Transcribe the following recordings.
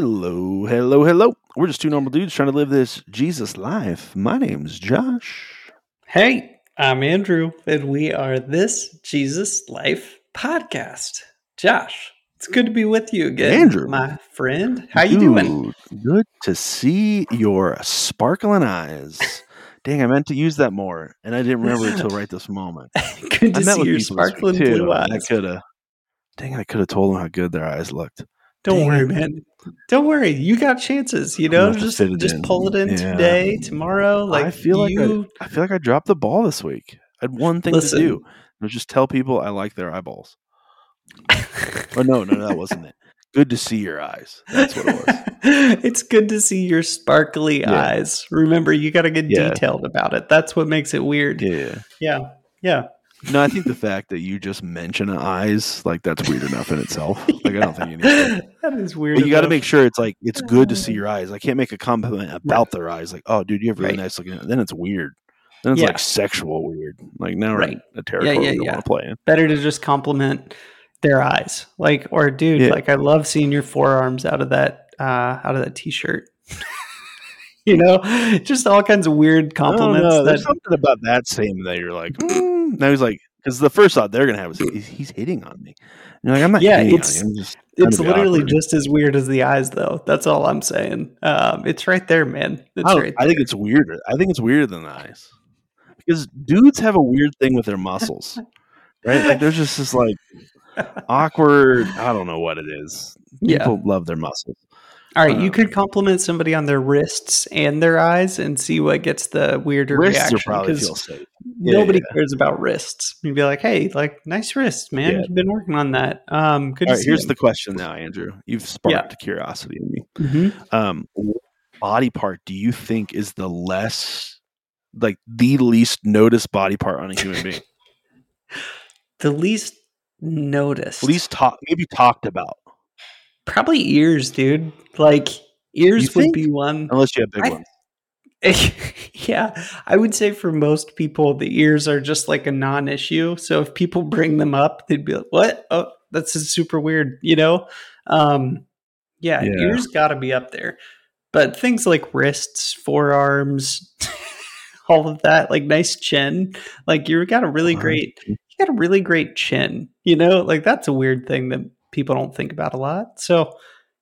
Hello, hello, hello. We're just two normal dudes trying to live this Jesus life. My name's Josh. Hey, I'm Andrew, and we are this Jesus Life podcast. Josh, it's good to be with you again, Andrew. my friend. How you doing? Good to see your sparkling eyes. Dang, I meant to use that more, and I didn't remember until right this moment. good to I see with your people this week, sparkling too, blue and I eyes. could have. Dang, I could have told them how good their eyes looked. Don't Dang worry, it. man. Don't worry. You got chances. You know, gonna have to just just in. pull it in Yeah. today, tomorrow. Like I feel like. I, I feel like I dropped the ball this week. I had one thing Listen. to do. It was just tell people I like their eyeballs. Oh no, no, that wasn't it. Good to see your eyes. That's what it was. it's good to see your sparkly Yeah. eyes. Remember, you got to get Yeah. detailed about it. That's what makes it weird. Yeah. Yeah. Yeah. No, I think the fact that you just mention eyes, like that's weird enough in itself. Like I don't think you need to. that is weird. But you got to make sure it's like it's good to see your eyes. I can't make a compliment about their eyes. Like, oh, dude, you have really Right. nice looking. Then it's weird. Then it's Yeah. like sexual weird. Like now we're Right. in a territory yeah, we don't yeah. want to play in. better to just compliment their eyes. Like, or dude, Yeah. like I love seeing your forearms out of that uh out of that t-shirt. you know, just all kinds of weird I compliments that There's something about that same that you're like. Mm. Now he's like, because the first thought they're gonna have is he's, he's hitting on me. And you're like, I'm not Yeah, it's- on you. Just it's literally awkward. just as weird as the eyes though. That's all I'm saying. Um it's right there, man. It's I, don't- right I think it's weirder. I think it's weirder than the eyes because dudes have a weird thing with their muscles, right? Like there's just this like awkward. I don't know what it is. Yeah. People love their muscles. All right, you um, could compliment somebody on their wrists and their eyes and see what gets the weirder Wrists reaction. will probably 'cause feel safe. Yeah, Nobody yeah. cares about wrists. You'd be like, "Hey, like nice wrists, man. Yeah. You've been working on that. Um, All right, here's you." the question now, Andrew. You've sparked curiosity in me. Mhm. Um, what body part do you think is the less, like the least noticed body part on a human being? the least noticed. least talk, maybe talked about, probably ears, dude. Like ears would be one. unless you have big I- ones. yeah, I would say for most people, the ears are just like a non-issue. So if people bring them up, they'd be like, "What? Oh, that's super weird," you know? Um, yeah, Yeah. ears got to be up there. But things like wrists, forearms, all of that, like nice chin, like you got a really great, you got a really great chin. You know, like that's a weird thing that people don't think about a lot. So,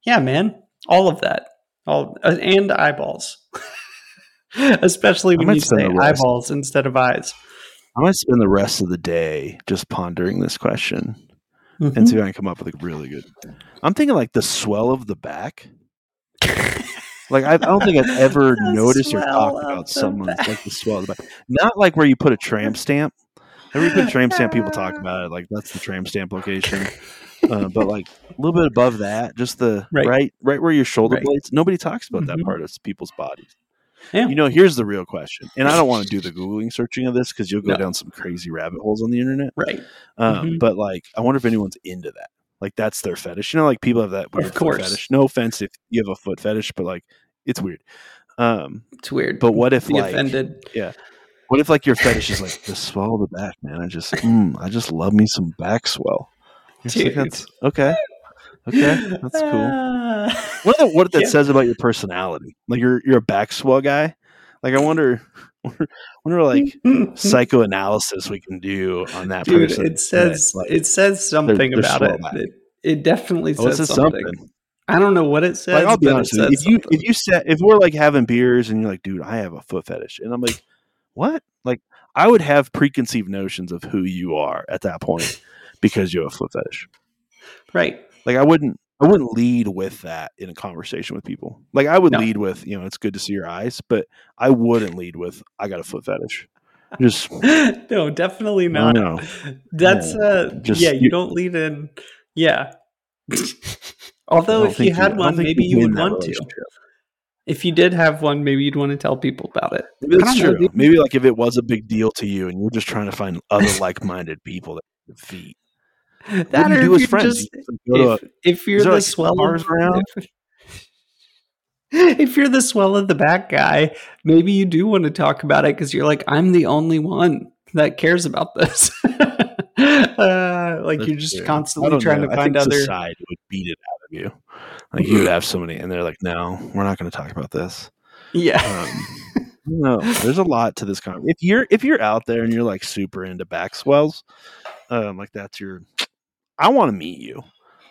yeah, man, all of that, all uh, and eyeballs, especially when you say eyeballs instead of eyes. I might spend the rest of the day just pondering this question and Mhm. see if I can come up with a really good. I'm thinking like the swell of the back. Like I, I don't think I've ever noticed or talked about someone's back. like the swell of the back. Not like where you put a tram stamp. Every put a tramp stamp, people talk about it like that's the tram stamp location. Uh, but like a little bit above that, just the Right. right, right, where your shoulder Right. blades. Nobody talks about that Mhm. part of people's bodies. Yeah. You know, here's the real question, and I don't want to do the googling searching of this because you'll go No. down some crazy rabbit holes on the internet. right. Um, Mhm. But like, I wonder if anyone's into that. Like, that's their fetish. You know, like people have that weird foot course. fetish. No offense if you have a foot fetish, but like, it's weird. Um, It's weird. but what if Be like, offended? what if like your fetish is like the swell of the back, man? I just, mm, I just love me some back swell. You're like, that's okay. Okay, that's cool. Ah. What that, what that Yeah. says about your personality? Like you're you're a back swell guy. Like I wonder, wonder like psychoanalysis we can do on that Dude, person. it says like, it says something they're about it. it. It definitely oh, says something. something. I don't know what it says. Like I'll be honest with you, if you something. if you said if we're like having beers and you're like, dude, I have a foot fetish, and I'm like, what? Like I would have preconceived notions of who you are at that point because you have a foot fetish. right, Like I wouldn't I wouldn't lead with that in a conversation with people. Like I would No. lead with, you know, it's good to see your eyes, but I wouldn't lead with I got a foot fetish. Just no, definitely not. don't. That's Yeah. uh, Just- yeah. You, you- don't lead in, yeah. Although, if you had don't one, maybe you win would want to. If you did have one, maybe you'd want to tell people about it. That's true. Maybe like if it was a big deal to you and you're just trying to find other like minded people that you defeat. That what do you do if as friends? just- You just go to a- if, if you're the like, swell around? If, you're the swell of the back guy, maybe you do want to talk about it because you're like, I'm the only one that cares about this. uh, like That's you're just. Constantly trying know. to find other. side would beat it out of you. Like you would have somebody, and they're like, "No, we're not going to talk about this." Yeah. Um, no, there's a lot to this conversation. If you're if you're out there and you're like super into backswells, um, like that's your, I want to meet you.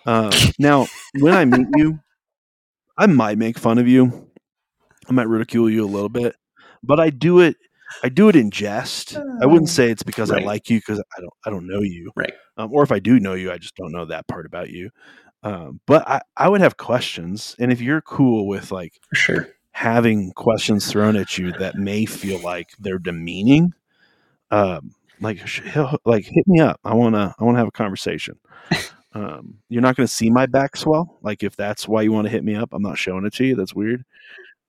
Um, now, when I meet you, I might make fun of you. I might ridicule you a little bit, but I do it. I do it in jest. I wouldn't say it's because Right. I like you because I don't. I don't know you. Right. Um, or if I do know you, I just don't know that part about you. Um, but I, I would have questions, and if you're cool with like sure. having questions thrown at you that may feel like they're demeaning um like like hit me up. I want to i want to have a conversation. Um you're not going to see my back swell? Like if that's why you want to hit me up i'm not showing it to you? That's weird.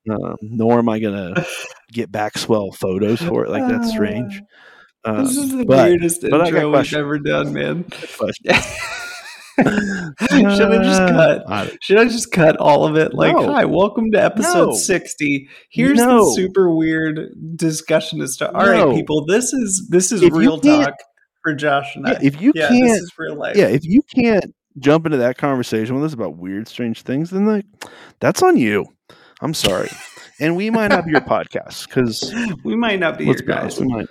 Um, nor am i going to get back swell photos for it. Like that's strange. Um, This is the but- weirdest but intro we've ever done, man. question. Should I just uh, cut? Should I just cut all of it? Like, No. hi, welcome to episode No. 60. Here's No. the super weird discussion as to start. All right, No. people, this is this is If real talk for Josh and I. yeah, if you yeah, can't this is real life. yeah, if you can't jump into that conversation with us about weird, strange things, then like that's on you. I'm sorry, and we might not be your podcast because we might not be let's your be guys. honest, we might.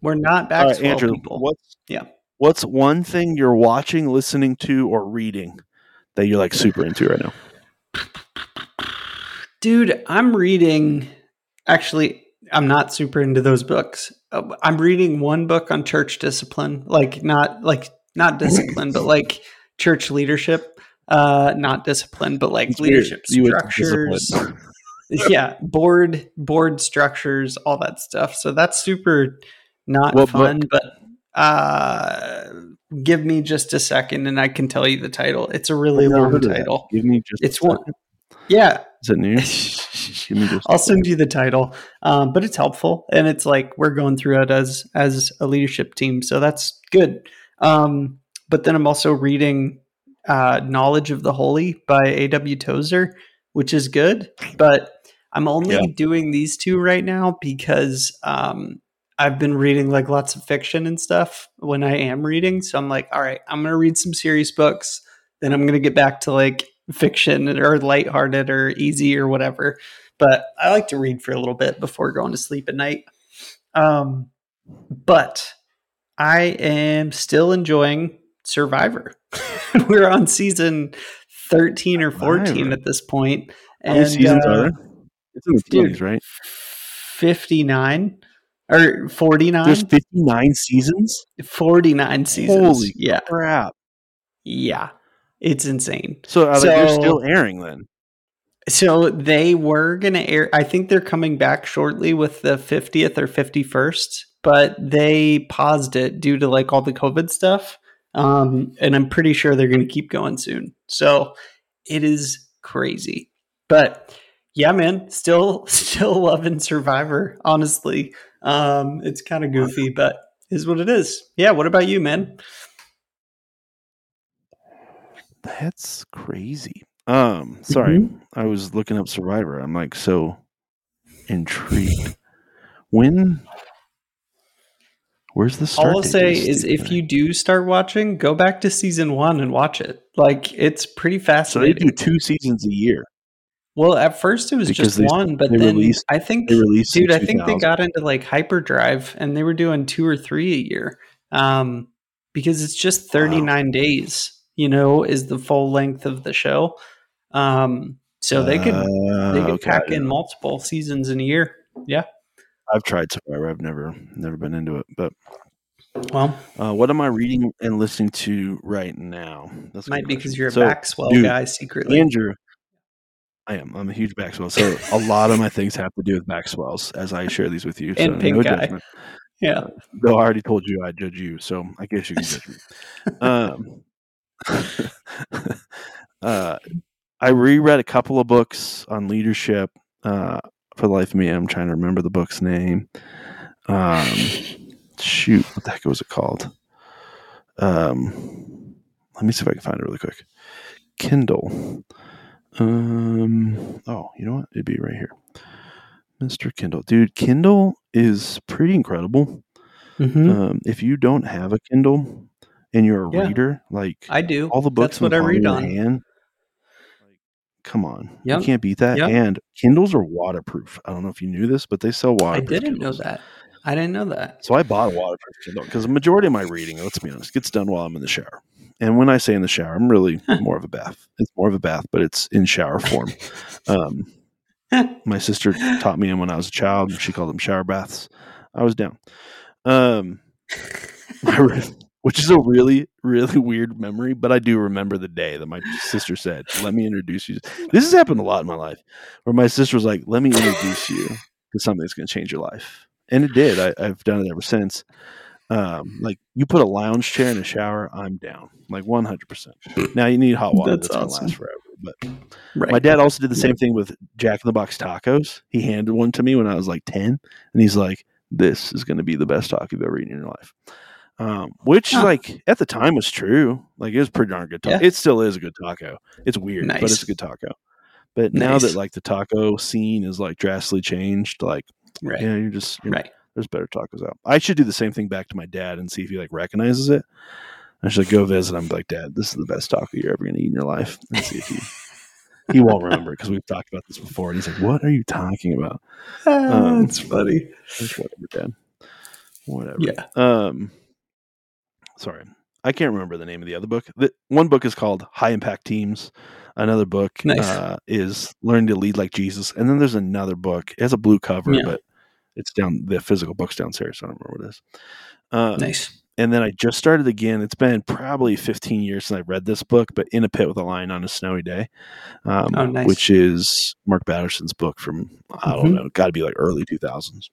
We're not back right, Andrew, people. what's Yeah. What's one thing you're watching, listening to, or reading that you're like super into right now? Dude, I'm reading. Actually, I'm not super into those books. Uh, I'm reading one book on church discipline, like not like not discipline, but like church leadership. Uh, not discipline, but like It's leadership to structures. yeah, board board structures, all that stuff. So that's super not What fun. But uh, give me just a second, and I can tell you the title. It's a really long title. Give me just. It's one. Yeah, Is it new? Give me just. I'll send you the title, um, but it's helpful, and it's like we're going through it as as a leadership team, so that's good. Um, but then I'm also reading uh, "Knowledge of the Holy" by A.W. Tozer, which is good. But I'm only Yeah. doing these two right now because um, I've been reading like lots of fiction and stuff when I am reading. So I'm like, all right, I'm gonna read some serious books, then I'm gonna get back to like fiction or lighthearted or easy or whatever. But I like to read for a little bit before going to sleep at night. Um, but I am still enjoying Survivor. We're on season 13 or 14 Survivor. at this point. How many seasons uh, are there? It's in the right? 59 or 49 There's 59 seasons. 49 seasons Holy yeah crap! yeah it's insane So, are they, they're still airing then? so they were gonna air i think they're coming back shortly with the 50th or 51st but they paused it due to like all the covid stuff um and i'm pretty sure they're gonna keep going soon so it is crazy but yeah man still still loving survivor honestly um it's kind of goofy but is what it is yeah what about you man That's crazy. Um, sorry, Mhm. I was looking up Survivor. I'm like so intrigued. when? Where's the start? all i'll say is if you do start watching go back to season one and watch it like it's pretty fascinating. so they do two seasons a year. Well, at first it was Because just they- one, but then released- I think, They released, dude, I think they got into like hyperdrive and they were doing two or three a year, um, because it's just thirty nine days. You know, is the full length of the show. Um, so they could Uh, they could okay, pack in multiple seasons in a year. Yeah. I've tried Survivor. I've never never been into it. But Well, uh, what am I reading and listening to right now? That's might be because you're a So, backswell dude, guy secretly. Andrew, I am. I'm a huge backswell. So a lot of my things have to do with backswells as I share these with you. And so pink no eye. judgment. yeah. Though I already told you I judge you, so I guess you can judge me. um, uh, I reread a couple of books on leadership. Uh, for the life of me, I'm trying to remember the book's name. Um, shoot, what the heck was it called? Um, let me see if I can find it really quick. Kindle. Um, oh, you know what? It'd be right here. Mr. Kindle. Dude, Kindle is pretty incredible. Mhm. Um, if you don't have a Kindle, and you're a Yeah. reader, like I do. all the books That's what I read on. hand. Like, come on, Yep. you can't beat that. Yep. And Kindles are waterproof. I don't know if you knew this, but they sell waterproof. I didn't know that. I didn't know that. So I bought a waterproof Kindle because the majority of my reading, let's be honest, gets done while I'm in the shower. And when I say in the shower, I'm really more of a bath. It's more of a bath, but it's in shower form. Um, my sister taught me them when I was a child. She called them shower baths. I was down. Um, which is a really, really weird memory, but I do remember the day that my sister said, Let me introduce you. This has happened a lot in my life where my sister was like, Let me introduce you to something that's going to change your life. And it did. I, I've done it ever since. Um, like you put a lounge chair in a shower, I'm down like 100%. Now you need hot water That's that's, awesome. last forever. But Right. my dad also did the same thing with Jack in the Box tacos. He handed one to me when I was like 10, and he's like, This is going to be the best taco you've ever eaten in your life. Um, which, Huh. like, at the time was true. Like, it was pretty darn good taco. Yeah. It still is a good taco. It's weird, but it's a good taco. But now that, like, the taco scene is, like, drastically changed, like, right. yeah, you're just, you're, Right. There's better tacos out. I should do the same thing back to my dad and see if he, like, recognizes it. I should like, go visit him, be like, Dad, this is the best taco you're ever going to eat in your life. And see if he. He won't remember because we've talked about this before. And he's like, "What are you talking about?" Um, That's funny. Whatever, Dad. Whatever. Yeah. Um. Sorry, I can't remember the name of the other book. The one book is called High Impact Teams. Another book Nice. uh, is Learn to Lead Like Jesus, and then there's another book. It has a blue cover, Yeah. but it's down the physical book's downstairs. I don't remember what it is. Um, Nice. and then I just started again. It's been probably 15 years since I read this book, but In a Pit with a Lion on a Snowy Day, um, Oh, nice. which is Mark Batterson's book from, I don't Mhm. know, got to be like early 2000s,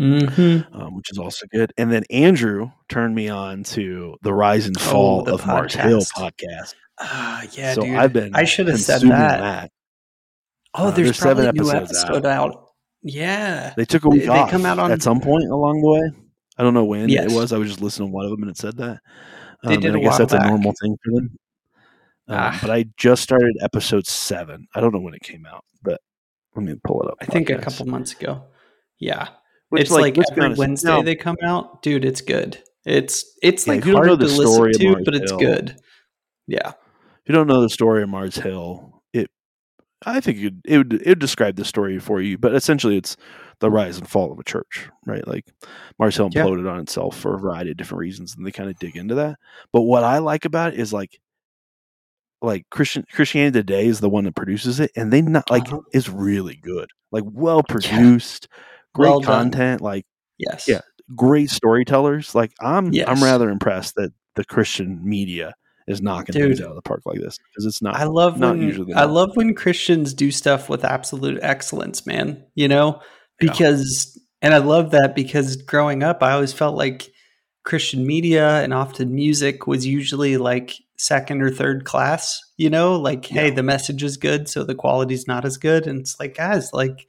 Mm-hmm. um, which is also good. And then Andrew turned me on to the Rise and Fall Oh, of Mars Hill podcast. podcast. Ah, yeah, so dude. I've been I should have said consuming that. Oh, Uh, there's, there's seven probably a new episode out. Yeah. They took a They- week they off come out on- at some point along the way. I don't know when Yes. it was. I was just listening to one of them and it said that. They Um, did and I a guess that's back. a normal thing for them. Um, Ah. But I just started episode seven. I don't know when it came out, but let me pull it up. I think a couple months ago. Yeah. Which, it's like, let's every Wednesday now, they come out. Dude, it's good. It's it's Yeah, like if you don't know hard to the listen to, but it's Hill- good. Yeah. if you don't know the story of Mars Hill, I think it, it would it would describe the story for you, but essentially it's the rise and fall of a church, right? Like Mars Hill Yeah. imploded on itself for a variety of different reasons, and they kind of dig into that. But what I like about it is like like Christian Christianity Today is the one that produces it, and they not like Uh-huh. is really good, like well produced, great Well done. content, like Yes. Yeah. great storytellers. Like I'm I'm rather impressed that the Christian media is knocking things Dude. out of the park like this because it's not I love not when usually I love when Christians do stuff with absolute excellence, man. You know, Yeah. because and I love that because growing up, I always felt like Christian media and often music was usually like second or third class. You know, like hey, the message is good, so the quality's not as good, and it's like guys, like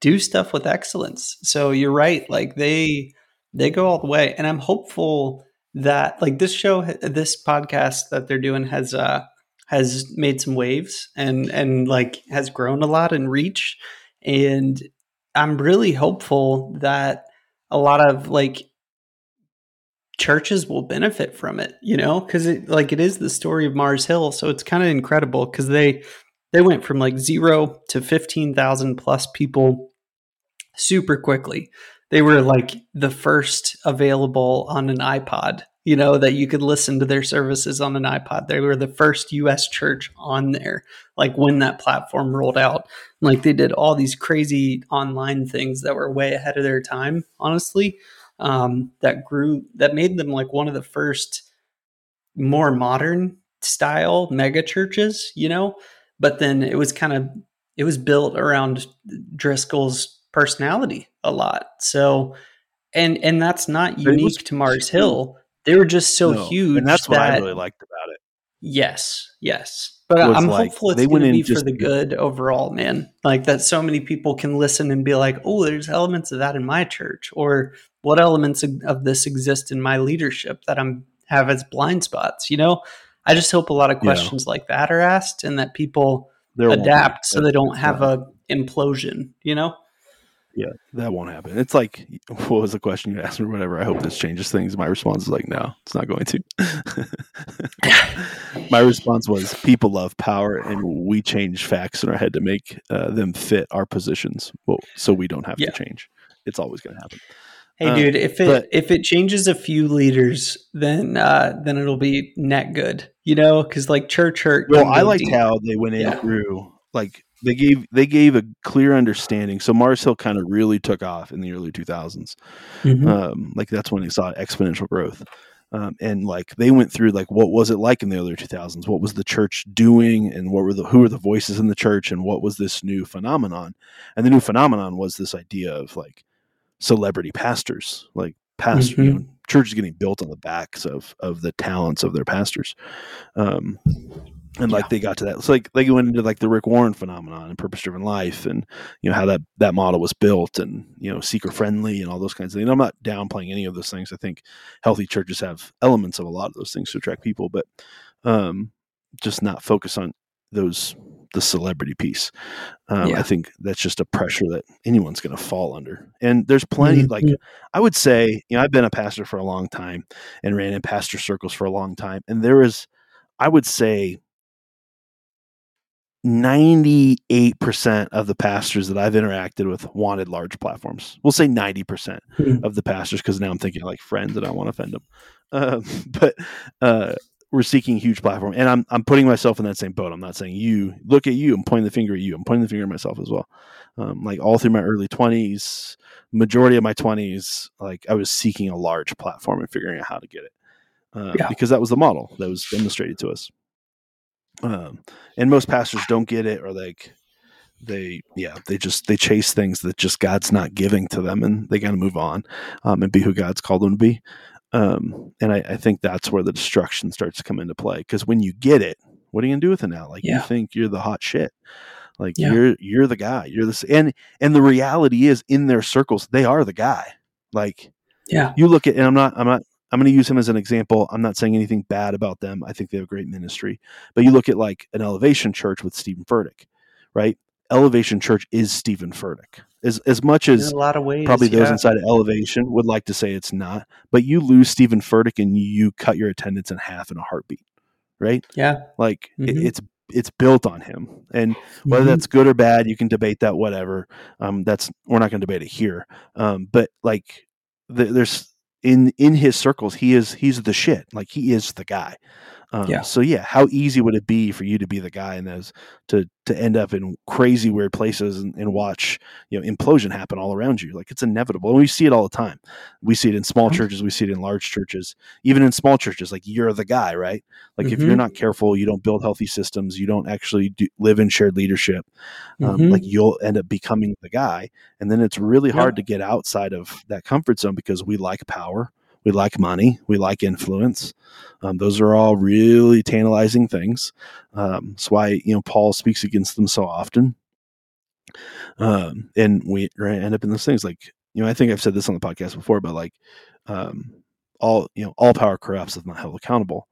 do stuff with excellence. So you're right, like they they go all the way, and I'm hopeful that like this show, this podcast that they're doing has uh has made some waves and and like has grown a lot in reach. And i'm really hopeful that a lot of like churches will benefit from it you know? Because it like it is the story of mars hill so it's kind of incredible because they they went from like zero to 15000 plus people super quickly they were like the first available on an ipod you know that you could listen to their services on an ipod. They were the first us church on there like when that platform rolled out. Like they did all these crazy online things that were way ahead of their time honestly um, that grew that made them like one of the first more modern style mega churches you know? But then it was kind of it was built around driscoll's personality a lot so and and that's not it was unique to mars hill they were just so No, huge and that's what that, I really liked about it. Yes, yes. But I'm like, hopeful it's going to be for the good overall, man. Like that so many people can listen and be like, oh, there's elements of that in my church. Or what elements of, this exist in my leadership that I'm have as blind spots, you know? I just hope a lot of Yeah. questions like that are asked and that people There adapt so they don't have a implosion, you know? Yeah, that won't happen. It's like, what was the question you asked me or whatever? I hope this changes things. My response is like, no, it's not going to. My response was, people love power, and we change facts in our head to make uh, them fit our positions, well, so we don't have Yeah. to change. It's always going to happen. Hey, Uh, dude, if it but- if it changes a few leaders, then uh, then it'll be net good, you know, because like church hurt. Well, I liked deep. how they went in Yeah. through like they gave they gave a clear understanding. So Mars Hill kind of really took off in the early 2000s. Mhm. um, like that's when they saw exponential growth. Um, and like they went through like what was it like in the early 2000s what was the church doing? And what were the who were the voices in the church? And what was this new phenomenon? And the new phenomenon was this idea of like celebrity pastors like pastor you know churches getting built on the backs of of the talents of their pastors. Um and like Yeah. they got to that it's like they went into like the rick warren phenomenon and purpose driven life and you know how that that model was built and you know seeker friendly and all those kinds of things i'm not downplaying any of those things i think healthy churches have elements of a lot of those things to attract people but um just not focus on those the celebrity piece um, Yeah. i think that's just a pressure that anyone's going to fall under and there's plenty like Mhm. i would say you know i've been a pastor for a long time and ran in pastor circles for a long time and there is i would say 98% of the pastors that I've interacted with wanted large platforms. We'll say 90% Mhm. of the pastors, because now I'm thinking like friends and I want to offend them. Um, but uh, we're seeking huge platform. And I'm, I'm putting myself in that same boat. I'm not saying you, look at you. I'm pointing the finger at you. I'm pointing the finger at myself as well. Um, like all through my early 20s, majority of my 20s, like I was seeking a large platform and figuring out how to get it. Uh, Yeah. Because that was the model that was demonstrated to us um, and most pastors don't get it or like they yeah they just they chase things that just god's not giving to them and they got to move on um, and be who god's called them to be. Um, and I, I think that's where the destruction starts to come into play because when you get it what are you gonna do with it now? Like you think you're the hot shit. Like Yeah. you're you're the guy. You're this and and the reality is in their circles they are the guy. Like Yeah. you look at and i'm not i'm not i'm going to use him as an example. I'm not saying anything bad about them. I think they have a great ministry. But you look at like an elevation church with steven furtick right? Elevation church is steven furtick. As as much In as a lot of ways, probably those yeah. inside of elevation would like to say it's not but you lose steven furtick and you cut your attendance in half in a heartbeat right? Yeah. like it, Mhm. it's it's built on him. And whether Mhm. that's good or bad you can debate that whatever. Um that's we're not going to debate it here. Um but like the, there's in in his circles he is he's the shit. Like he is the guy um, Yeah. so yeah how easy would it be for you to be the guy in those to to end up in crazy weird places and, and watch you know implosion happen all around you like it's inevitable and we see it all the time we see it in small churches we see it in large churches even in small churches like you're the guy right like if Mhm. you're not careful you don't build healthy systems you don't actually do, live in shared leadership um, Mhm. like you'll end up becoming the guy and then it's really hard Yeah. to get outside of that comfort zone because we like power we like money. We like influence. Um, those are all really tantalizing things. Um, that's why you know paul speaks against them so often. Um, and we end up in those things. Like you know i think i've said this on the podcast before but like um, all you know all power corrupts if not held accountable.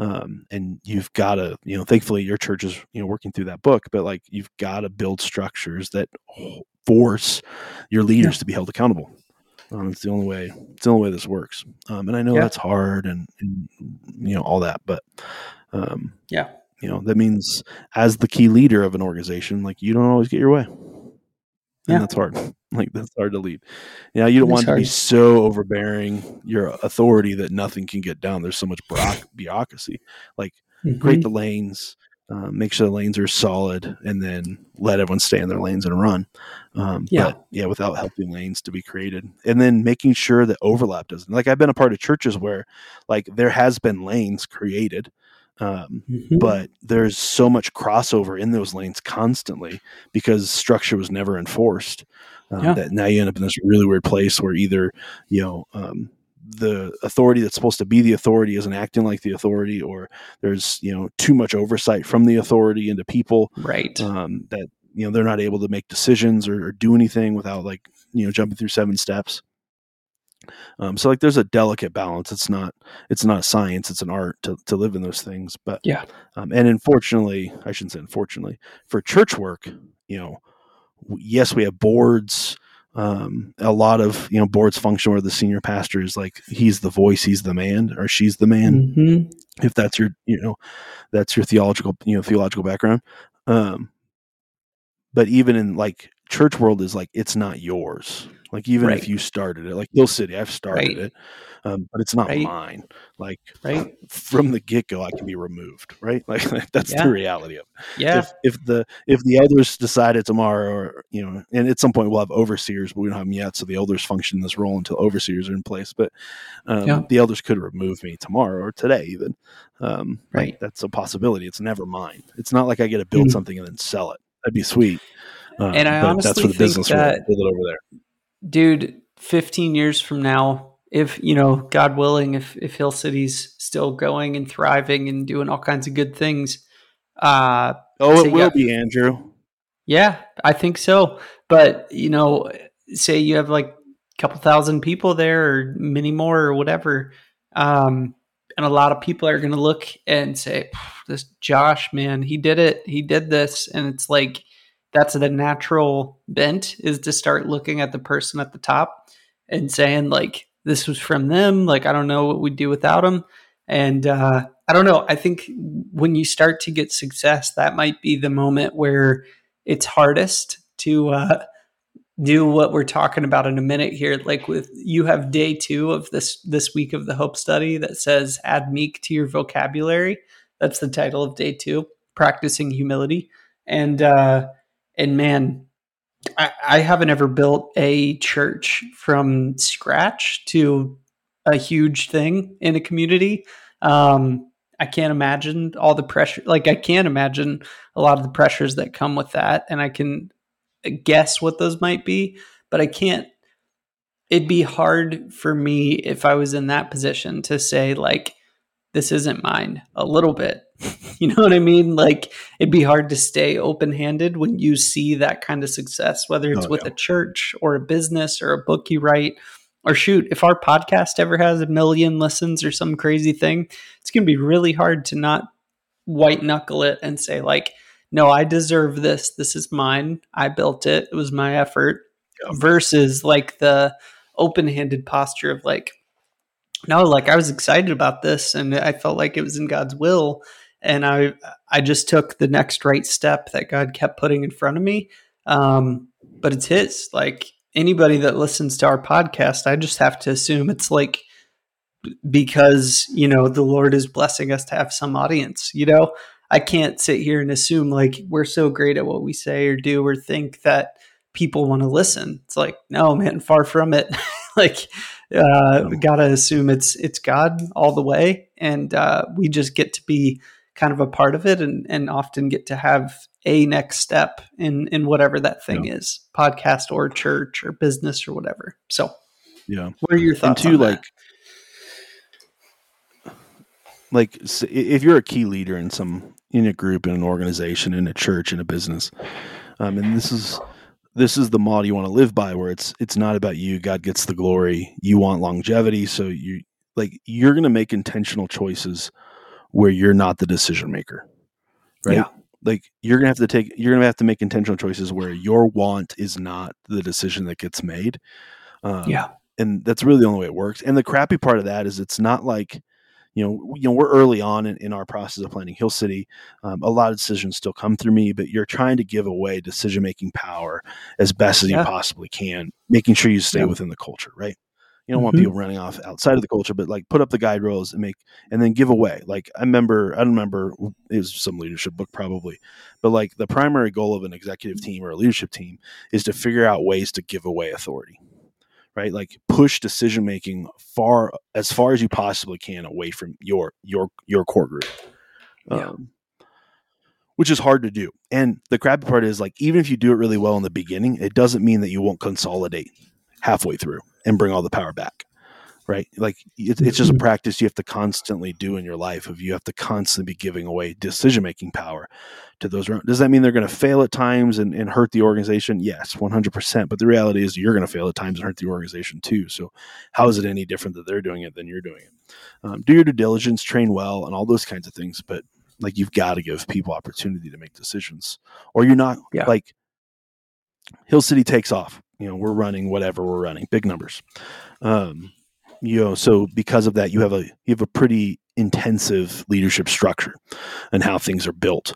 Um, and you've got to you know thankfully your church is you know working through that book but like you've got to build structures that force your leaders to be held accountable um, it's the only way it's the only way this works um, and i know Yeah. that's hard and, and you know all that but um, Yeah. you know that means as the key leader of an organization like you don't always get your way and Yeah. that's hard like that's hard to lead yeah you don't It is want to be so overbearing your authority that nothing can get done there's so much bureaucracy like create Mhm. the lanes, uh, make sure the lanes are solid, and then let everyone stay in their lanes and run. Um, Yeah. But yeah, without helping lanes to be created, and then making sure that overlap doesn't. Like I've been a part of churches where, like, there has been lanes created. Um, Mhm. but there's so much crossover in those lanes constantly because structure was never enforced um, Yeah. that now you end up in this really weird place where either you know um, the authority that's supposed to be the authority isn't acting like the authority or there's you know too much oversight from the authority into people right. um, that you know they're not able to make decisions or, or do anything without like you know jumping through seven steps um, so like there's a delicate balance it's not it's not a science it's an art to, to live in those things but Yeah. um, and unfortunately i shouldn't say unfortunately for church work you know yes we have boards um, a lot of you know boards function where the senior pastor is like he's the voice, he's the man, or she's the man. Mhm. If that's your you know that's your theological you know theological background. Um, but even in like church world is like it's not yours. Like even Right. if you started it, like Hill City, I've started Right. it, um, but it's not Right. mine. Like Right. from the get go, I can be removed. Right? Like that's Yeah. the reality of it Yeah. if if the if the elders decided tomorrow or you know and at some point we'll have overseers but we don't have them yet so the elders function in this role until overseers are in place but um, Yeah. the elders could remove me tomorrow or today even um, like, Right. that's a possibility it's never mine it's not like i get to build Mhm. something and then sell it that'd be sweet um, And I honestly that's for the think business world that- build it over there dude 15 years from now if you know god willing if if hill city's still going and thriving and doing all kinds of good things uh oh it will got- be andrew. Yeah i think so. But you know say you have like a couple thousand people there or many more or whatever um and a lot of people are going to look and say this josh man he did it. He did this. And it's like that's the natural bent is to start looking at the person at the top and saying like this was from them like i don't know what we'd do without them and uh i don't know i think when you start to get success that might be the moment where it's hardest to uh do what we're talking about in a minute here like with you have day 2 of this this week of the hope study that says add meek to your vocabulary. That's the title of day 2 practicing humility. And uh and man I, I haven't ever built a church from scratch to a huge thing in a community. Um, I can't imagine all the pressure. Like I can't imagine a lot of the pressures that come with that, and I can guess what those might be, but I can't. It'd be hard for me if I was in that position to say like, "This isn't mine." A little bit, you know what I mean? Like it'd be hard to stay open handed when you see that kind of success, whether it's Oh, with yeah. a church or a business or a book you write. Or shoot, if our podcast ever has a million listens or some crazy thing, it's going to be really hard to not white knuckle it and say, like, no, I deserve this. This is mine. I built it. It was my effort. Yeah. Versus like the open handed posture of like, no, like I was excited about this and I felt like it was in God's will. And I I just took the next right step that God kept putting in front of me. Um, but it's his. Like anybody that listens to our podcast, I just have to assume it's like because, you know, the Lord is blessing us to have some audience, you know? I can't sit here and assume like we're so great at what we say or do or think that people want to listen. It's like, no, man, far from it. like uh gotta assume it's it's God all the way. And uh we just get to be kind of a part of it and, and often get to have a next step in in whatever that thing is, podcast or church or business or whatever. So yeah what are your and thoughts? two like like if you're a key leader in some in a group in an organization in a church in a business um, and this is this is the model you want to live by where it's it's not about you god gets the glory you want longevity so you like you're going to make intentional choices where you're not the decision maker right Yeah. like you're going to have to take you're going to have to make intentional choices where your want is not the decision that gets made um, yeah. and that's really the only way it works. And the crappy part of that is it's not like, you know, you know, we're early on in, in our process of planning Hill City. Um, a lot of decisions still come through me, but you're trying to give away decision making power as best as Yeah. you possibly can, making sure you stay Yeah. within the culture, right? You don't want Mhm. people running off outside of the culture, but like put up the guide rails and make, and then give away. Like I remember, I don't remember, it was some leadership book probably, but like the primary goal of an executive team or a leadership team is to figure out ways to give away authority right like push decision making far as far as you possibly can away from your your your core group Yeah. um, which is hard to do and the crappy part is like even if you do it really well in the beginning it doesn't mean that you won't consolidate halfway through and bring all the power back right like it's, it's just a practice you have to constantly do in your life of you have to constantly be giving away decision making power to those around. Does that mean they're going to fail at times and, and hurt the organization? Yes, 100%. But the reality is you're going to fail at times and hurt the organization too. So, how is it any different that they're doing it than you're doing it? Um, do your due diligence, train well, and all those kinds of things. But like, you've got to give people opportunity to make decisions, or you're not Yeah. like Hill City takes off. You know we're running whatever we're running, big numbers. Um, you know, so because of that, you have a you have a pretty intensive leadership structure and how things are built.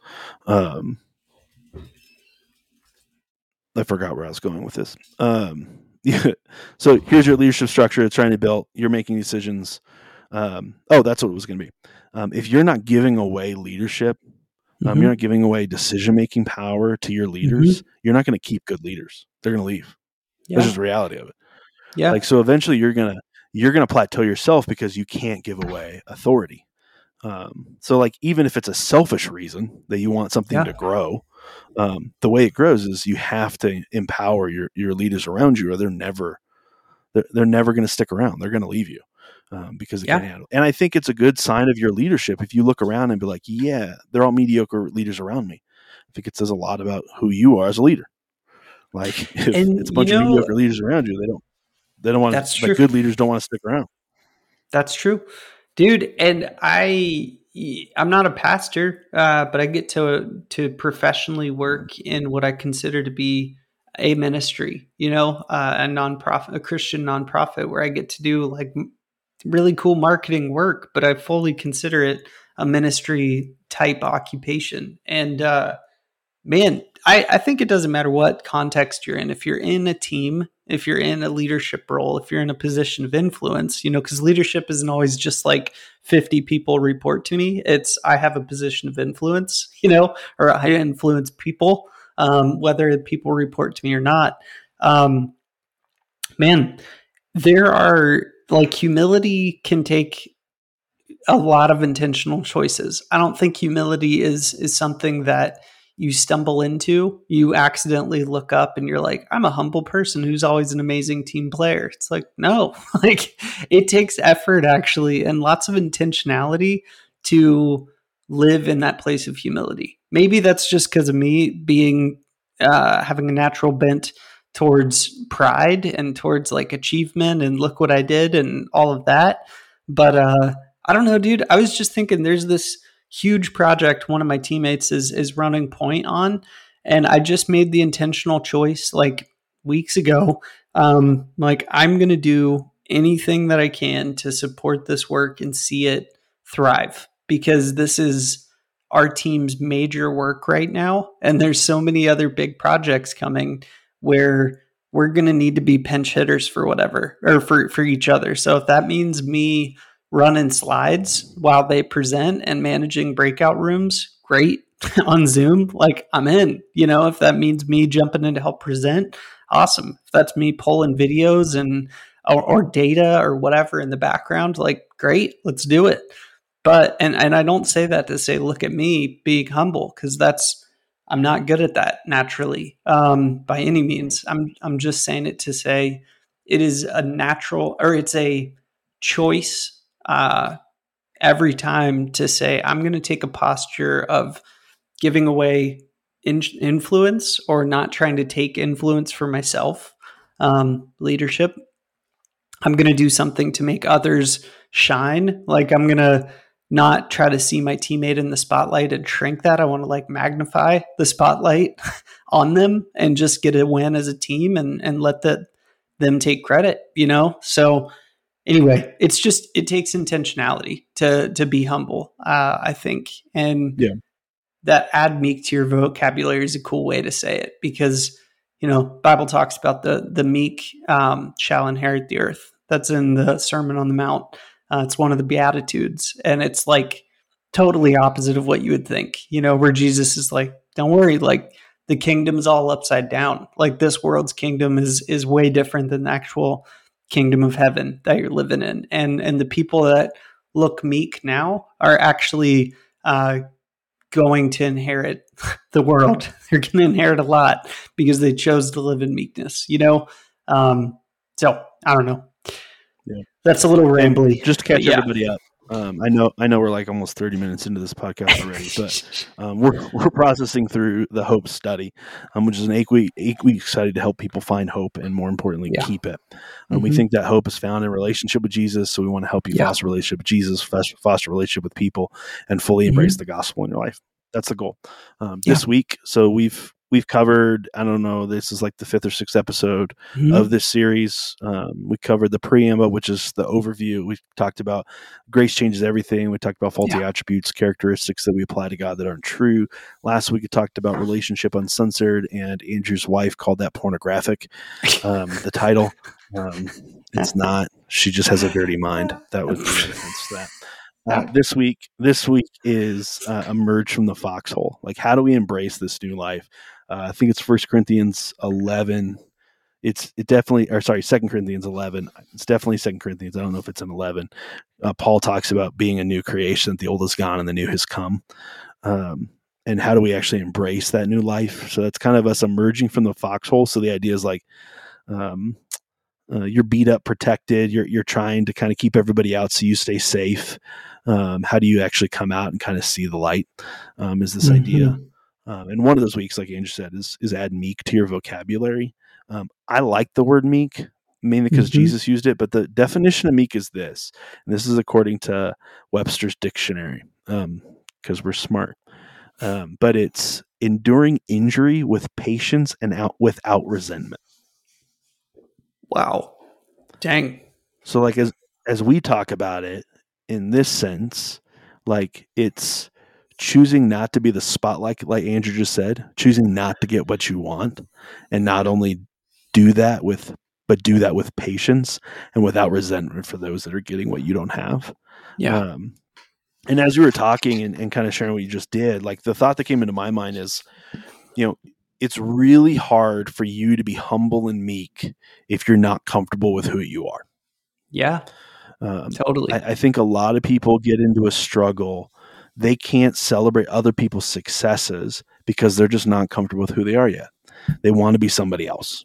Um, I forgot where I was going with this. Um, yeah. So here's your leadership structure. It's trying to build. You're making decisions. Um, oh, that's what it was going to be. Um, if you're not giving away leadership, um, Mhm. you're not giving away decision making power to your leaders. You're not going to keep good leaders. They're going to leave. Yeah. That's just the reality of it. yeah. Like so, eventually you're gonna you're gonna plateau yourself because you can't give away authority. Um, so like even if it's a selfish reason that you want something Yeah. to grow, um, the way it grows is you have to empower your your leaders around you, or they're never they're, they're never going to stick around. They're going to leave you um, because they Yeah. can't handle. And I think it's a good sign of your leadership if you look around and be like, yeah, they're all mediocre leaders around me. I think it says a lot about who you are as a leader. Like if And, it's a bunch you of mediocre leaders around you, they don't they don't want That's to. true. Like good leaders don't want to stick around. That's true, dude. And I, I'm not a pastor, uh, but I get to to professionally work in what I consider to be a ministry. You know, uh, a nonprofit, a Christian nonprofit, where I get to do like really cool marketing work, but I fully consider it a ministry type occupation. And uh, man, I, I think it doesn't matter what context you're in. If you're in a team, if you're in a leadership role, if you're in a position of influence, you know, because leadership isn't always just like 50 people report to me. It's I have a position of influence, you know, or I influence people, um, whether people report to me or not. Um, man, there are like humility can take a lot of intentional choices. I don't think humility is is something that you stumble into. You accidentally look up and you're like, I'm a humble person who's always an amazing team player. It's like, no, like it takes effort actually and lots of intentionality to live in that place of humility. Maybe that's just because of me being uh, having a natural bent towards pride and towards like achievement and look what I did and all of that. But uh, I don't know, dude. I was just thinking there's this huge project one of my teammates is is running point on and I just made the intentional choice like weeks ago um like I'm going to do anything that I can to support this work and see it thrive because this is our team's major work right now and there's so many other big projects coming where we're going to need to be pinch hitters for whatever or for for each other. So if that means me running slides while they present and managing breakout rooms, great on Zoom. Like I'm in, you know, if that means me jumping in to help present, awesome. If that's me pulling videos and or, or data or whatever in the background, like great, let's do it. But and and I don't say that to say look at me being humble because that's I'm not good at that naturally um, by any means. I'm I'm just saying it to say it is a natural or it's a choice uh, every time to say I'm going to take a posture of giving away in- influence or not trying to take influence for myself. Um, leadership. I'm going to do something to make others shine. Like I'm going to not try to see my teammate in the spotlight and shrink that. I want to like magnify the spotlight on them and just get a win as a team and and let the, them take credit, you know? So anyway, it's just it takes intentionality to to be humble, uh, I think. And Yeah. that add meek to your vocabulary is a cool way to say it because you know, Bible talks about the the meek um, shall inherit the earth. That's in the Sermon on the Mount. Uh, it's one of the Beatitudes, and it's like totally opposite of what you would think. You know, where Jesus is like, "Don't worry, like the kingdom's all upside down. Like this world's kingdom is is way different than the actual kingdom of heaven that you're living in." And and the people that look meek now are actually uh, going to inherit the world. They're going to inherit a lot because they chose to live in meekness. You know, um, so I don't know. Yeah. That's a little rambly. Just to catch yeah. everybody up. Um, I know I know we're like almost 30 minutes into this podcast already, but um, we're, we're processing through the hope study, um, which is an eight week eight week study to help people find hope and more importantly Yeah. keep it. Um, We think that hope is found in relationship with Jesus, so we want to help you Yeah. foster relationship with Jesus, foster, foster relationship with people, and fully Mhm. embrace the gospel in your life. That's the goal. Um, Yeah. This week, so we've we've covered. I don't know. This is like the fifth or sixth episode mm-hmm. of this series. Um, we covered the preamble, which is the overview. We talked about grace changes everything. We talked about faulty yeah. attributes, characteristics that we apply to God that aren't true. Last week we talked about relationship uncensored, and Andrew's wife called that pornographic. Um, the title. Um, it's not. She just has a dirty mind. That would be that. Uh, this week, this week is uh, emerge from the foxhole. Like, how do we embrace this new life? Uh, I think it's First Corinthians eleven. It's it definitely, or sorry, Second Corinthians eleven. It's definitely Second Corinthians. I don't know if it's an eleven. Uh, Paul talks about being a new creation. That the old is gone and the new has come. Um, and how do we actually embrace that new life? So that's kind of us emerging from the foxhole. So the idea is like, um, uh, you're beat up, protected. You're you're trying to kind of keep everybody out so you stay safe um, how do you actually come out and kind of see the light um, is this mm-hmm. idea um, and one of those weeks like andrew said is is add meek to your vocabulary. Um, i like the word meek mainly because mm-hmm. jesus used it but the definition of meek is this and this is according to webster's dictionary because um, we're smart. Um, but it's enduring injury with patience and out without resentment. Wow. Dang. So like as as we talk about it in this sense, like it's choosing not to be the spotlight, like Andrew just said, choosing not to get what you want, and not only do that with, but do that with patience and without resentment for those that are getting what you don't have. Yeah. Um, and as you were talking and, and kind of sharing what you just did, like the thought that came into my mind is, you know, it's really hard for you to be humble and meek if you're not comfortable with who you are. Yeah. Um, totally. I, I think a lot of people get into a struggle. They can't celebrate other people's successes because they're just not comfortable with who they are yet. They want to be somebody else.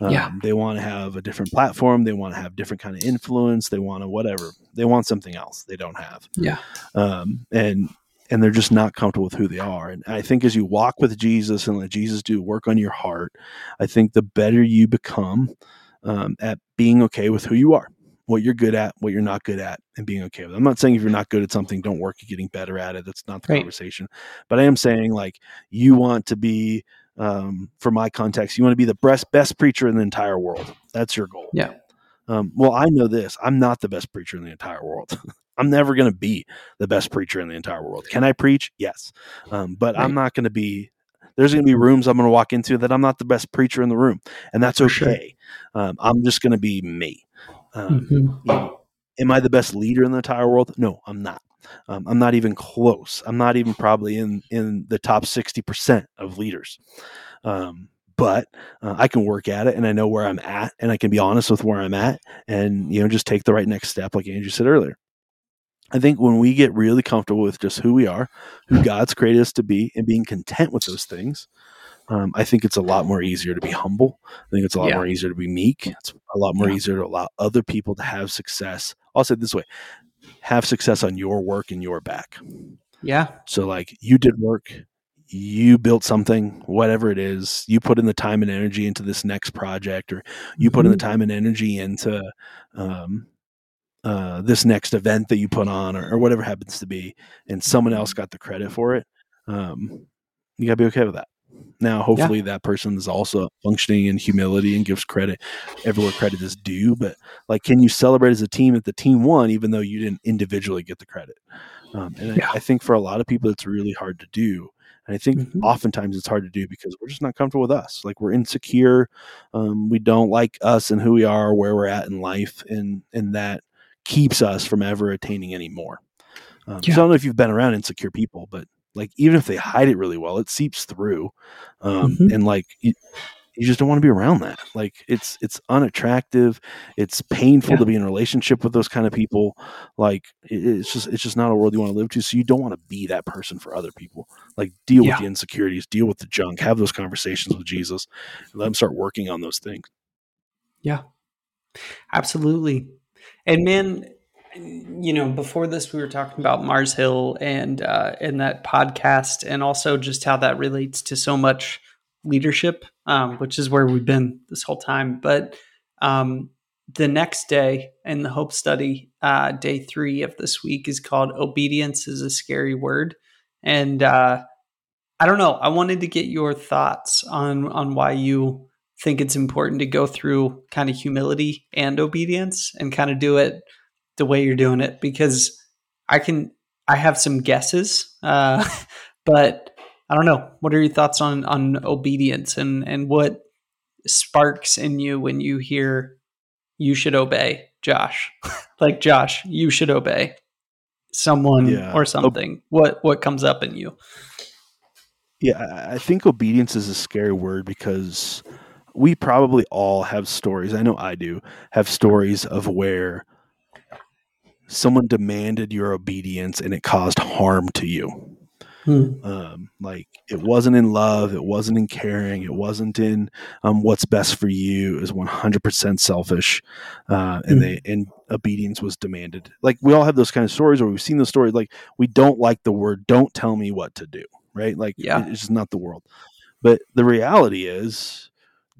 Um, yeah. They want to have a different platform. They want to have different kind of influence. They want to whatever. They want something else they don't have. Yeah. Um, and and they're just not comfortable with who they are. And I think as you walk with Jesus and let Jesus do work on your heart, I think the better you become um, at being okay with who you are what you're good at, what you're not good at, and being okay with it. I'm not saying if you're not good at something, don't work at getting better at it. That's not the right. conversation. But I am saying like you want to be, um, for my context, you want to be the best best preacher in the entire world. That's your goal. Yeah. Um, well, I know this. I'm not the best preacher in the entire world. I'm never going to be the best preacher in the entire world. Can I preach? Yes. Um, but right. I'm not going to be there's going to be rooms I'm going to walk into that I'm not the best preacher in the room, and that's okay. Sure. Um, I'm just going to be me. Um, mm-hmm. you know, am I the best leader in the entire world? No, I'm not. Um, I'm not even close. I'm not even probably in in the top sixty percent of leaders. Um, but uh, I can work at it, and I know where I'm at, and I can be honest with where I'm at, and you know, just take the right next step, like Andrew said earlier. I think when we get really comfortable with just who we are, who God's created us to be, and being content with those things, um, I think it's a lot more easier to be humble. I think it's a lot yeah. more easier to be meek. It's a lot more yeah. easier to allow other people to have success. I'll say this way have success on your work and your back. Yeah. So, like, you did work, you built something, whatever it is, you put in the time and energy into this next project, or you mm-hmm. put in the mm-hmm. time and energy into um, uh, this next event that you put on, or, or, whatever happens to be, and someone else mm-hmm. got the credit for it. Um, you got to be okay with that. Now, hopefully, yeah. that person is also functioning in humility and gives credit everywhere credit is due. But like, can you celebrate as a team that the team won, even though you didn't individually get the credit? Um, and yeah. I, I, think for a lot of people, it's really hard to do. And I think mm-hmm. oftentimes it's hard to do because we're just not comfortable with us. Like we're insecure. Um, we don't like us and who we are, where we're at in life, and and that keeps us from ever attaining any more. Um, yeah. So I don't know if you've been around insecure people, but like even if they hide it really well, it seeps through, um, mm-hmm. and like you, you, just don't want to be around that. Like it's it's unattractive. It's painful yeah. to be in a relationship with those kind of people. Like it, it's just it's just not a world you want to live to. So you don't want to be that person for other people. Like deal yeah. with the insecurities, deal with the junk, have those conversations with Jesus, and let them start working on those things. Yeah, absolutely. And man, you know, before this, we were talking about Mars Hill and uh, in that podcast, and also just how that relates to so much leadership, um, which is where we've been this whole time. But um, the next day in the Hope Study, uh, day three of this week is called "Obedience is a Scary Word," and uh, I don't know. I wanted to get your thoughts on on why you think it's important to go through kind of humility and obedience and kind of do it the way you're doing it because I can I have some guesses, uh, but I don't know. What are your thoughts on on obedience and and what sparks in you when you hear you should obey Josh? like Josh, you should obey someone yeah. or something. what what comes up in you? Yeah, I think obedience is a scary word because we probably all have stories. I know I do have stories of where someone demanded your obedience and it caused harm to you. Hmm. Um, like it wasn't in love, it wasn't in caring, it wasn't in um, what's best for you. It was one hundred percent selfish, uh, and hmm. they and obedience was demanded. Like we all have those kind of stories, or we've seen the stories. Like we don't like the word "don't tell me what to do," right? Like yeah. it's just not the world. But the reality is,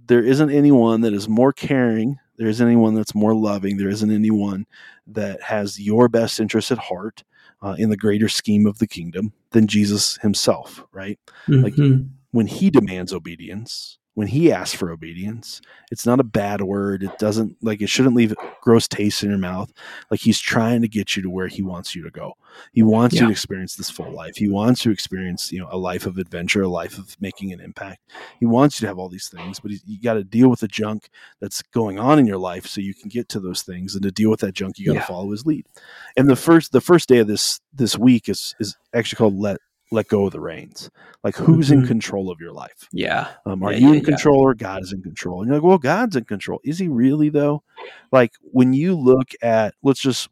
there isn't anyone that is more caring. There isn't anyone that's more loving. There isn't anyone that has your best interest at heart uh, in the greater scheme of the kingdom than Jesus himself, right? Mm-hmm. Like when he demands obedience, when he asks for obedience, it's not a bad word. It doesn't like it shouldn't leave gross taste in your mouth. Like he's trying to get you to where he wants you to go. He wants yeah. you to experience this full life. He wants you to experience, you know, a life of adventure, a life of making an impact. He wants you to have all these things, but you got to deal with the junk that's going on in your life so you can get to those things. And to deal with that junk, you got to yeah. follow his lead. And the first the first day of this this week is is actually called let let go of the reins. Like who's mm-hmm. in control of your life? Yeah. Um, are yeah, you yeah, in control yeah. or God is in control? And you're like, well, God's in control. Is he really though? Like when you look at, let's just,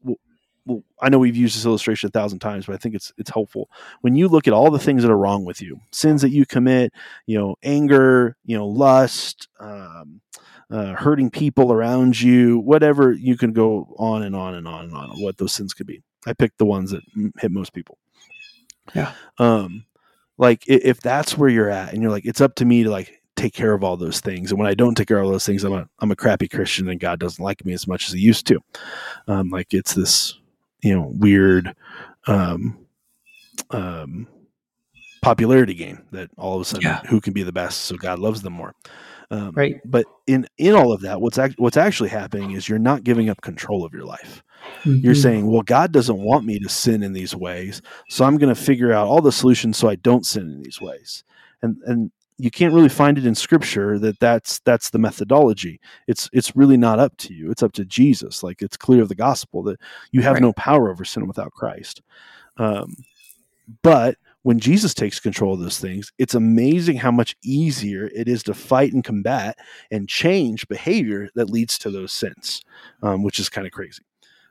well, I know we've used this illustration a thousand times, but I think it's it's helpful. When you look at all the things that are wrong with you, sins that you commit, you know, anger, you know, lust, um, uh, hurting people around you, whatever, you can go on and on and on and on what those sins could be. I picked the ones that hit most people. Yeah. Um, like if that's where you're at and you're like, it's up to me to like take care of all those things. And when I don't take care of all those things, I'm a, I'm a crappy Christian and God doesn't like me as much as he used to. Um, like it's this, you know, weird, um, um, popularity game that all of a sudden yeah. who can be the best. So God loves them more. Um, right. But in, in all of that, what's, act- what's actually happening is you're not giving up control of your life. Mm-hmm. You're saying, well, God doesn't want me to sin in these ways, so I'm going to figure out all the solutions so I don't sin in these ways. And and you can't really find it in Scripture that that's that's the methodology. It's it's really not up to you. It's up to Jesus. Like it's clear of the gospel that you have right. no power over sin without Christ. Um, but when Jesus takes control of those things, it's amazing how much easier it is to fight and combat and change behavior that leads to those sins, um, which is kind of crazy.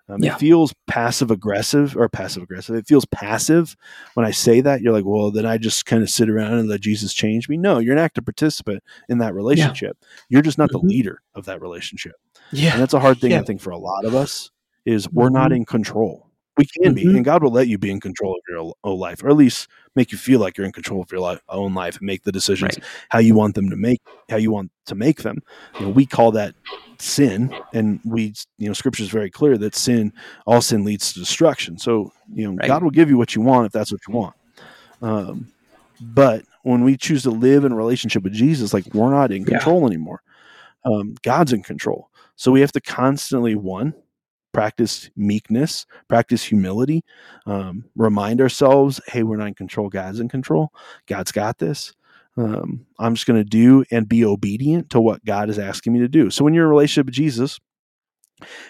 Um, yeah. It feels passive aggressive or passive aggressive. It feels passive when I say that. You're like, well, then I just kind of sit around and let Jesus change me. No, you're an active participant in that relationship. Yeah. You're just not mm-hmm. the leader of that relationship. Yeah. And that's a hard thing, yeah. I think, for a lot of us is we're mm-hmm. not in control. We can mm-hmm. be, and God will let you be in control of your own life, or at least make you feel like you're in control of your life, own life and make the decisions right. how you want them to make, how you want to make them. You know, we call that sin, and we, you know, Scripture is very clear that sin, all sin leads to destruction. So, you know, right. God will give you what you want if that's what you want. Um, but when we choose to live in a relationship with Jesus, like we're not in control yeah. anymore. Um, God's in control. So we have to constantly one practice meekness, practice humility, um, remind ourselves, hey, we're not in control. God's in control. God's got this. Um, I'm just going to do and be obedient to what God is asking me to do. So when you're in a relationship with Jesus,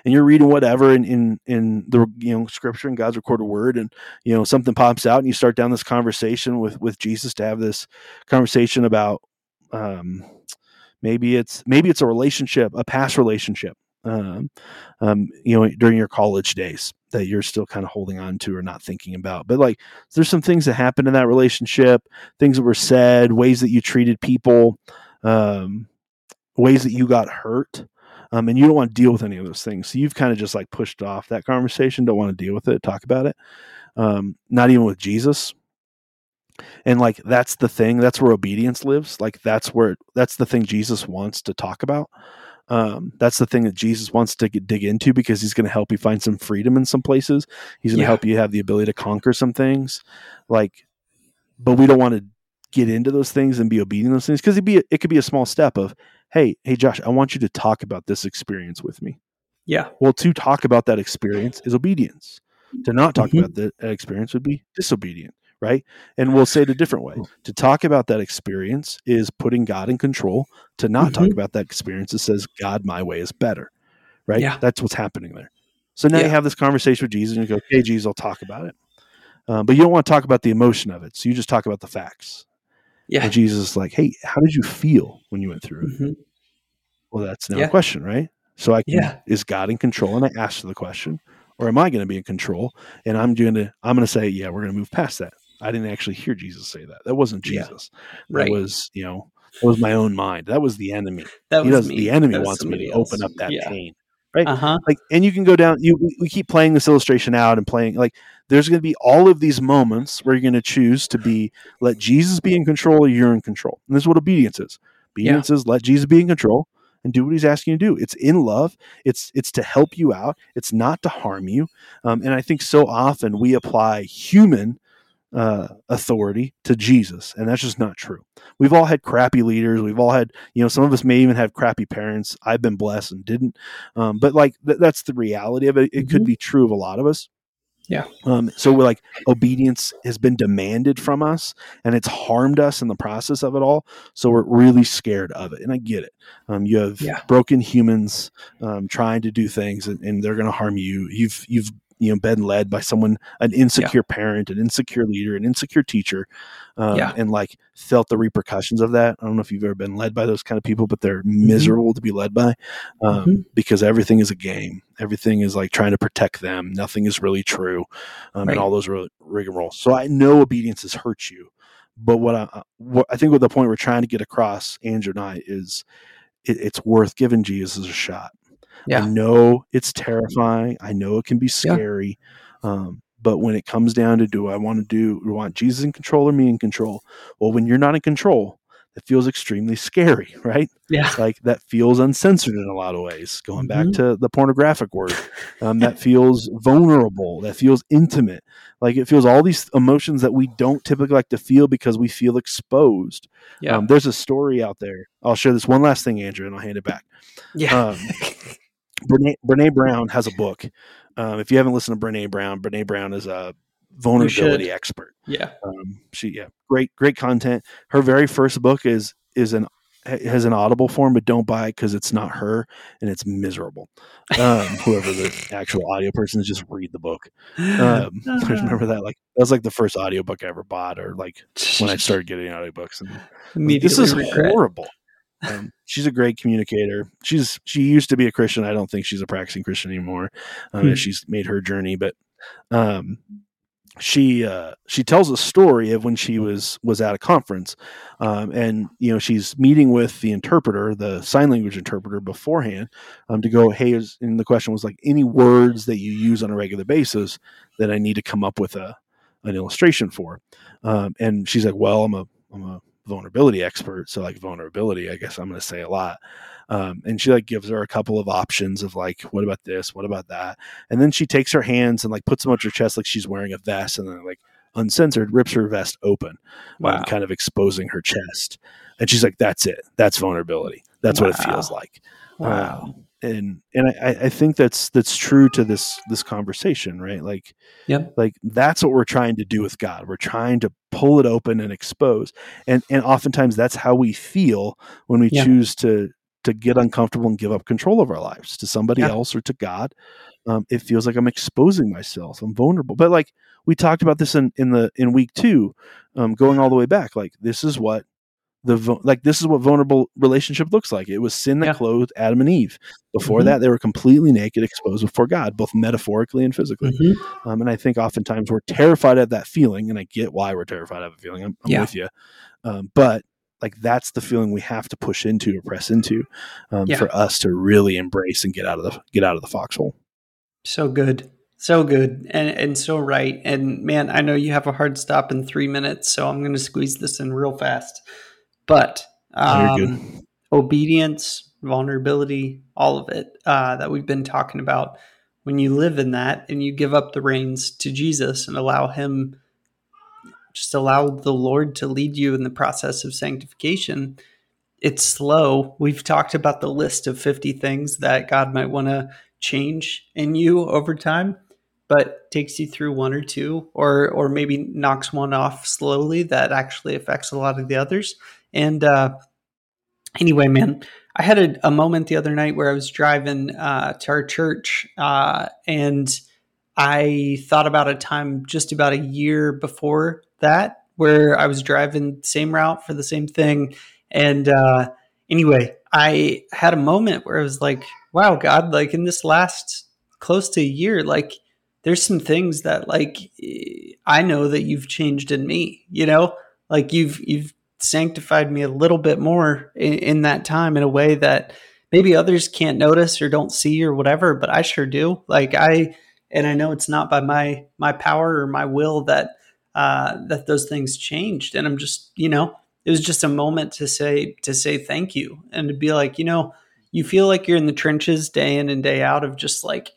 and you're reading whatever in, in in the you know scripture and God's recorded word and you know something pops out and you start down this conversation with with Jesus to have this conversation about um maybe it's maybe it's a relationship a past relationship um, um, you know, during your college days that you're still kind of holding on to or not thinking about. But like, there's some things that happened in that relationship, things that were said, ways that you treated people, um, ways that you got hurt. Um, and you don't want to deal with any of those things. So you've kind of just like pushed off that conversation, don't want to deal with it, talk about it. Um, not even with Jesus. And like, that's the thing. That's where obedience lives. Like, that's where, that's the thing Jesus wants to talk about. Um, that's the thing that Jesus wants to get, dig into because he's going to help you find some freedom in some places. He's going to yeah. help you have the ability to conquer some things. Like, but we don't want to get into those things and be obedient to those things because it be it could be a small step of hey hey Josh I want you to talk about this experience with me Yeah. well to talk about that experience is obedience to not talk Mhm. about that experience would be disobedient right and we'll say it a different way to talk about that experience is putting God in control to not talk Mhm. about that experience it says God my way is better right Yeah. that's what's happening there so now Yeah. you have this conversation with Jesus and you go okay Jesus I'll talk about it um, but you don't want to talk about the emotion of it so you just talk about the facts Yeah. and Jesus is like, hey, how did you feel when you went through it? Mhm. Well, that's now Yeah. a question, right? So I can, Yeah. is God in control? And I ask the question, or am I going to be in control? And I'm going to, I'm going to say, yeah, we're going to move past that. I didn't actually hear Jesus say that. That wasn't Yeah. Jesus. Right. That was, you know, that was my own mind. That was the enemy. that He was does, me. the enemy was wants me to else. open up that yeah. pain. Uh huh. Like, and you can go down. You we- keep playing this illustration out and playing. Like, there's going to be all of these moments where you're going to choose to be let Jesus be in control, or you're in control. And this is what obedience is. Obedience is let Jesus be in control and do what He's asking you to do. It's in love. It's it's to help you out. It's not to harm you. Um, and I think so often we apply human uh, authority to Jesus, and that's just not true. We've all had crappy leaders. We've all had, you know, some of us may even have crappy parents. I've been blessed and didn't, um, but like th- that's the reality of it. It could Mhm. be true of a lot of us. Yeah. Um, so we're like obedience has been demanded from us, and it's harmed us in the process of it all. So we're really scared of it, and I get it. Um, you have Yeah. broken humans um, trying to do things, and, and they're going to harm you. You've you've you know been led by someone an insecure parent an insecure leader an insecure teacher um, Yeah. and like felt the repercussions of that i don't know if you've ever been led by those kind of people but they're Mm-hmm. miserable to be led by um, Mhm. because everything is a game everything is like trying to protect them nothing is really true um, Right. and all those rig- rigmarole so i know obedience has hurt you but what i what i think what the point we're trying to get across andrew and i is it, it's worth giving jesus a shot I know it's terrifying. I know it can be scary. Um, but when it comes down to do I want to do, do I want Jesus in control or me in control? Well, when you're not in control, it feels extremely scary, right? Yeah. Like that feels uncensored in a lot of ways. Going back Mhm. to the pornographic word, um, that feels vulnerable. That feels intimate. Like it feels all these emotions that we don't typically like to feel because we feel exposed. Yeah. Um, there's a story out there. I'll share this one last thing, Andrew, and I'll hand it back. yeah. um, Brene, Brene Brown has a book. Um, if you haven't listened to Brene Brown, Brene Brown is a vulnerability expert. yeah. Um, she, yeah, great, great content. Her very first book is is an has an audible form, but don't buy it because it's not her and it's miserable. Um, whoever the actual audio person is, just read the book. Um, I remember that like that was like the first audiobook I ever bought, or like when I started getting audiobooks. And Immediately this is regret. horrible. Um, she's a great communicator. She's she used to be a Christian. I don't think she's a practicing Christian anymore. Um, Hmm. she's made her journey, but um, she uh, she tells a story of when she was was at a conference, um, and you know she's meeting with the interpreter, the sign language interpreter, beforehand um, to go. Hey, is, and the question was like any words that you use on a regular basis that I need to come up with a an illustration for, um, and she's like, well, I'm a I'm a vulnerability expert so like vulnerability i guess i'm going to say a lot um, and she like gives her a couple of options of like what about this? What about that? And then she takes her hands and like puts them on her chest like she's wearing a vest and then like uncensored rips her vest open Wow. um, kind of exposing her chest. And she's like that's it. That's vulnerability. That's what it feels like. Wow. Um, and and I, I think that's that's true to this this conversation right like Yep. like that's what we're trying to do with god we're trying to pull it open and expose and and oftentimes that's how we feel when we Yeah. choose to to get uncomfortable and give up control of our lives to somebody Yeah. else or to god um, it feels like i'm exposing myself i'm vulnerable but like we talked about this in in the in week two um, going all the way back like this is what the like this is what vulnerable relationship looks like it was sin that Yeah. clothed adam and eve before Mhm. that they were completely naked exposed before god both metaphorically and physically Mhm. um, and I think oftentimes we're terrified of that feeling, and I get why we're terrified of a feeling. I'm, I'm Yeah. with you, um, but like that's the feeling we have to push into or press into um, Yeah. for us to really embrace and get out of the get out of the foxhole. So good. So good and, and so right. And man, I know you have a hard stop in three minutes, so I'm going to squeeze this in real fast. But um, obedience, vulnerability, all of it uh, that we've been talking about, when you live in that and you give up the reins to Jesus and allow Him just allow the Lord to lead you in the process of sanctification. It's slow. We've talked about the list of 50 things that God might want to change in you over time, but takes you through one or two or or maybe knocks one off slowly that actually affects a lot of the others. And uh anyway, man, I had a, a moment the other night where I was driving uh, to our church uh, and I thought about a time just about a year before that where I was driving same route for the same thing. And uh, anyway, I had a moment where I was like, wow, God, like in this last close to a year, like there's some things that like I know that you've changed in me, you know, like you've, you've sanctified me a little bit more in, in that time in a way that maybe others can't notice or don't see or whatever, but I sure do. Like I, and I know it's not by my my power or my will that uh, that those things changed. And I'm just, you know, it was just a moment to say to say thank you and to be like, you know, you feel like you're in the trenches day in and day out of just like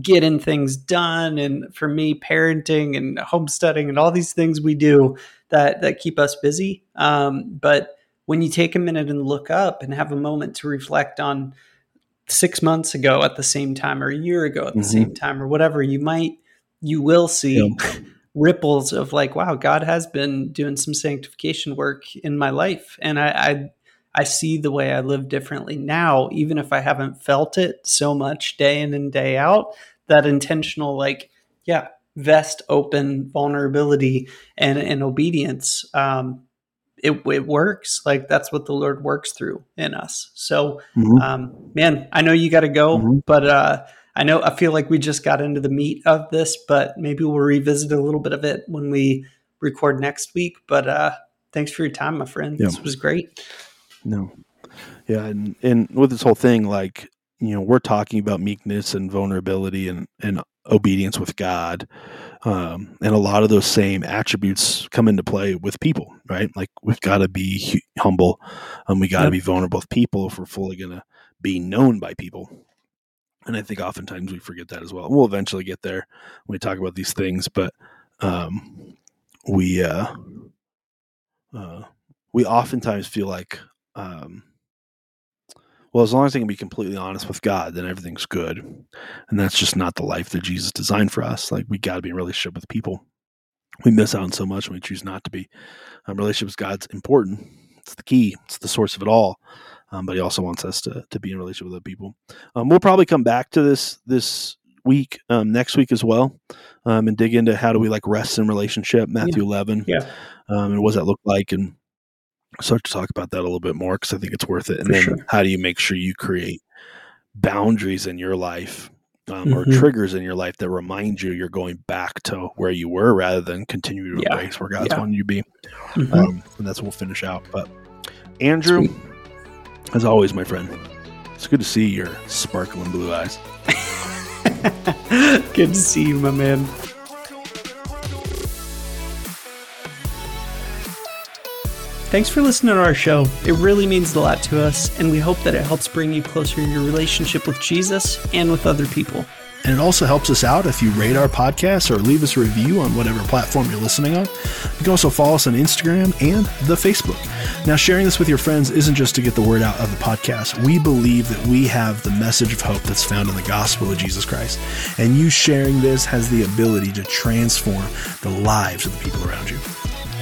getting things done and for me parenting and homesteading and all these things we do that that keep us busy um, but when you take a minute and look up and have a moment to reflect on six months ago at the same time or a year ago at the mm-hmm. same time or whatever you might you will see yeah. ripples of like wow god has been doing some sanctification work in my life and I, I I see the way I live differently now, even if I haven't felt it so much day in and day out. That intentional, like, yeah, vest open vulnerability and, and obedience um, it, it works. Like that's what the Lord works through in us. So, mm-hmm. um, man, I know you got to go, mm-hmm. but uh, I know I feel like we just got into the meat of this, but maybe we'll revisit a little bit of it when we record next week. But uh, thanks for your time, my friend. Yeah. This was great. No, yeah, and and with this whole thing, like you know, we're talking about meekness and vulnerability and and obedience with God. Um, and a lot of those same attributes come into play with people, right? Like we've got to be humble, and um, we got to yep. be vulnerable with people if we're fully going to be known by people. And I think oftentimes we forget that as well. we'll eventually get there when we talk about these things, but um, we uh, uh, we oftentimes feel like um, well, as long as I can be completely honest with God, then everything's good. And that's just not the life that Jesus designed for us. Like we got to be in relationship with people. We miss out on so much when we choose not to be. Um, relationship with God's important. It's the key. It's the source of it all. Um, but He also wants us to to be in relationship with other people. Um, we'll probably come back to this this week, um, next week as well, um, and dig into how do we like rest in relationship, Matthew yeah. eleven, yeah, um, and what does that look like, and start to talk about that a little bit more because I think it's worth it. And For then sure. how do you make sure you create boundaries in your life um, mm-hmm. or triggers in your life that remind you you're going back to where you were rather than continue to yeah. embrace where God's yeah. wanting you to be. Mm-hmm. Um, and that's what we'll finish out. But Andrew, Sweet. as always, my friend, it's good to see your sparkling blue eyes. good to see you, my man. Thanks for listening to our show. It really means a lot to us, and we hope that it helps bring you closer in your relationship with Jesus and with other people. And it also helps us out if you rate our podcast or leave us a review on whatever platform you're listening on. You can also follow us on Instagram and the Facebook. Now, sharing this with your friends isn't just to get the word out of the podcast. We believe that we have the message of hope that's found in the gospel of Jesus Christ. And you sharing this has the ability to transform the lives of the people around you.